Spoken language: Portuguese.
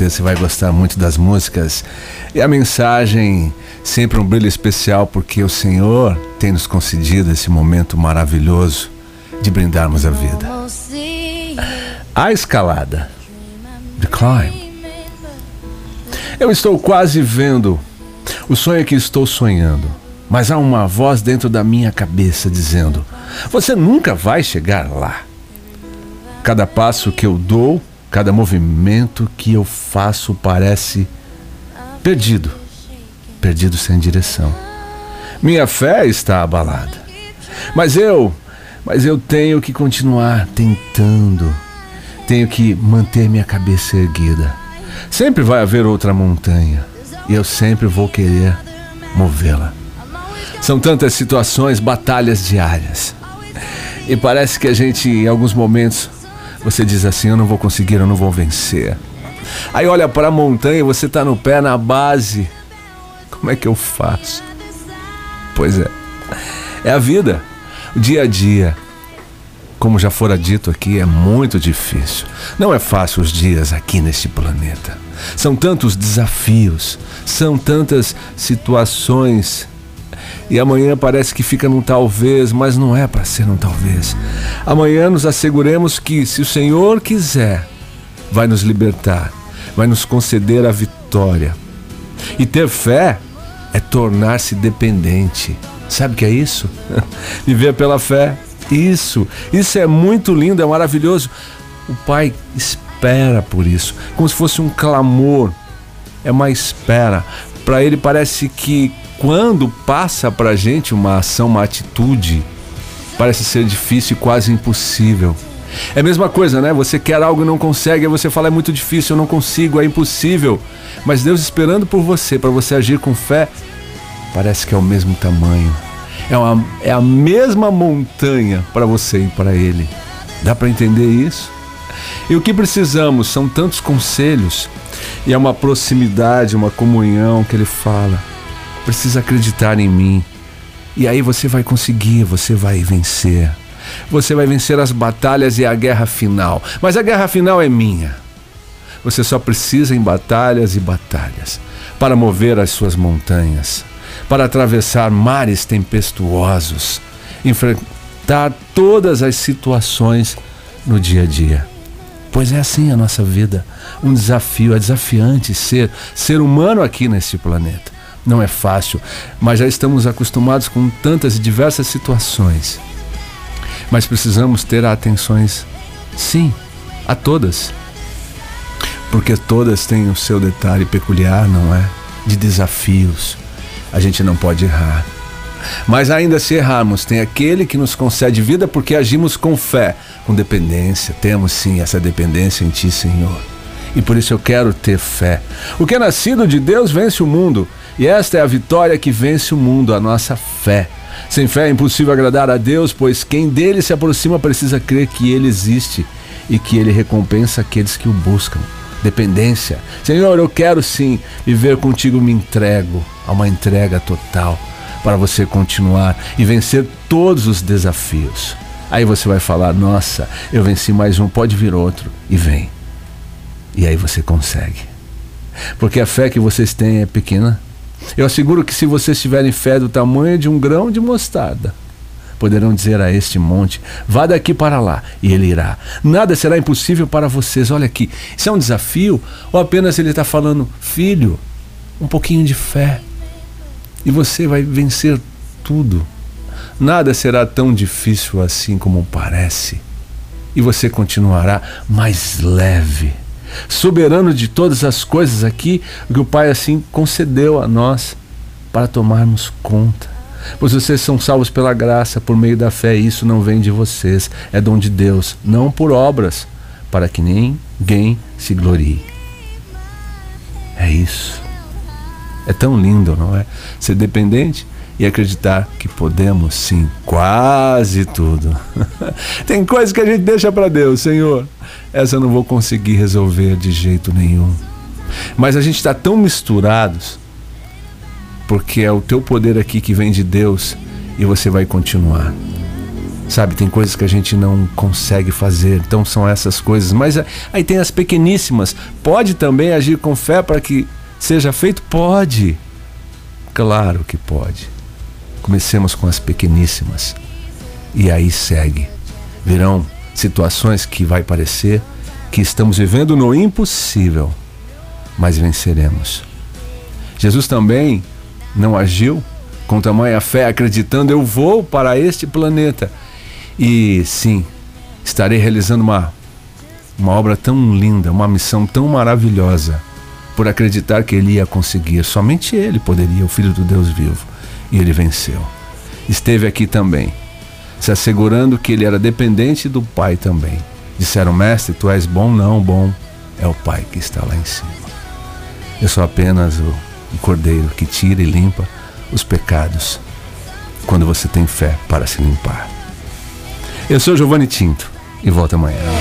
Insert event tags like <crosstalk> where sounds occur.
certeza você vai gostar muito das músicas. E a mensagem, sempre um brilho especial, porque o Senhor tem nos concedido esse momento maravilhoso de brindarmos a vida. A escalada. The climb. Eu estou quase vendo o sonho que estou sonhando, mas há uma voz dentro da minha cabeça dizendo: Você nunca vai chegar lá. Cada passo que eu dou, cada movimento que eu faço parece perdido, perdido sem direção. Minha fé está abalada. Mas eu, mas eu tenho que continuar tentando. Tenho que manter minha cabeça erguida. Sempre vai haver outra montanha e eu sempre vou querer movê-la. São tantas situações, batalhas diárias. E parece que a gente, em alguns momentos, você diz assim: Eu não vou conseguir, eu não vou vencer. Aí olha para a montanha você está no pé, na base. Como é que eu faço? Pois é, é a vida, o dia a dia. Como já fora dito aqui, é muito difícil. Não é fácil os dias aqui neste planeta. São tantos desafios, são tantas situações. E amanhã parece que fica num talvez, mas não é para ser num talvez. Amanhã nos asseguremos que, se o Senhor quiser, vai nos libertar, vai nos conceder a vitória. E ter fé é tornar-se dependente. Sabe o que é isso? <laughs> Viver pela fé. Isso, isso é muito lindo, é maravilhoso. O Pai espera por isso, como se fosse um clamor, é uma espera. Para Ele parece que quando passa para a gente uma ação, uma atitude, parece ser difícil e quase impossível. É a mesma coisa, né? Você quer algo e não consegue, aí você fala é muito difícil, eu não consigo, é impossível. Mas Deus esperando por você, para você agir com fé, parece que é o mesmo tamanho. É, uma, é a mesma montanha para você e para Ele. Dá para entender isso? E o que precisamos são tantos conselhos e é uma proximidade, uma comunhão que Ele fala. Precisa acreditar em mim. E aí você vai conseguir, você vai vencer. Você vai vencer as batalhas e a guerra final. Mas a guerra final é minha. Você só precisa em batalhas e batalhas para mover as suas montanhas, para atravessar mares tempestuosos, enfrentar todas as situações no dia a dia. Pois é assim a nossa vida, um desafio, é desafiante ser ser humano aqui nesse planeta. Não é fácil, mas já estamos acostumados com tantas e diversas situações. Mas precisamos ter atenções, sim, a todas. Porque todas têm o seu detalhe peculiar, não é? De desafios. A gente não pode errar. Mas ainda se errarmos, tem aquele que nos concede vida porque agimos com fé, com dependência. Temos sim essa dependência em Ti, Senhor. E por isso eu quero ter fé. O que é nascido de Deus vence o mundo. E esta é a vitória que vence o mundo, a nossa fé. Sem fé é impossível agradar a Deus, pois quem dele se aproxima precisa crer que ele existe e que ele recompensa aqueles que o buscam. Dependência. Senhor, eu quero sim viver contigo, me entrego a uma entrega total para você continuar e vencer todos os desafios. Aí você vai falar: Nossa, eu venci mais um, pode vir outro. E vem. E aí você consegue. Porque a fé que vocês têm é pequena. Eu asseguro que se vocês tiverem fé do tamanho de um grão de mostarda, poderão dizer a este monte: vá daqui para lá, e ele irá. Nada será impossível para vocês. Olha aqui, isso é um desafio? Ou apenas ele está falando, filho, um pouquinho de fé, e você vai vencer tudo. Nada será tão difícil assim como parece, e você continuará mais leve soberano de todas as coisas aqui, que o Pai assim concedeu a nós para tomarmos conta. Pois vocês são salvos pela graça, por meio da fé, e isso não vem de vocês, é dom de Deus, não por obras, para que ninguém se glorie. É isso. É tão lindo, não é? Ser dependente e acreditar que podemos sim, quase tudo. <laughs> Tem coisas que a gente deixa para Deus, Senhor. Essa eu não vou conseguir resolver de jeito nenhum. Mas a gente está tão misturados, porque é o teu poder aqui que vem de Deus e você vai continuar. Sabe, tem coisas que a gente não consegue fazer, então são essas coisas. Mas aí tem as pequeníssimas. Pode também agir com fé para que seja feito? Pode. Claro que pode. Comecemos com as pequeníssimas. E aí segue. Virão situações que vai parecer que estamos vivendo no impossível, mas venceremos. Jesus também não agiu com tamanha fé, acreditando: eu vou para este planeta. E sim, estarei realizando uma, uma obra tão linda, uma missão tão maravilhosa, por acreditar que ele ia conseguir. Somente ele poderia, o Filho do Deus vivo. E ele venceu. Esteve aqui também, se assegurando que ele era dependente do Pai também. Disseram, mestre, tu és bom? Não, bom é o Pai que está lá em cima. Eu sou apenas o, Cordeiro que tira e limpa os pecados quando você tem fé para se limpar. Eu sou Giovanni Tinto e volto amanhã.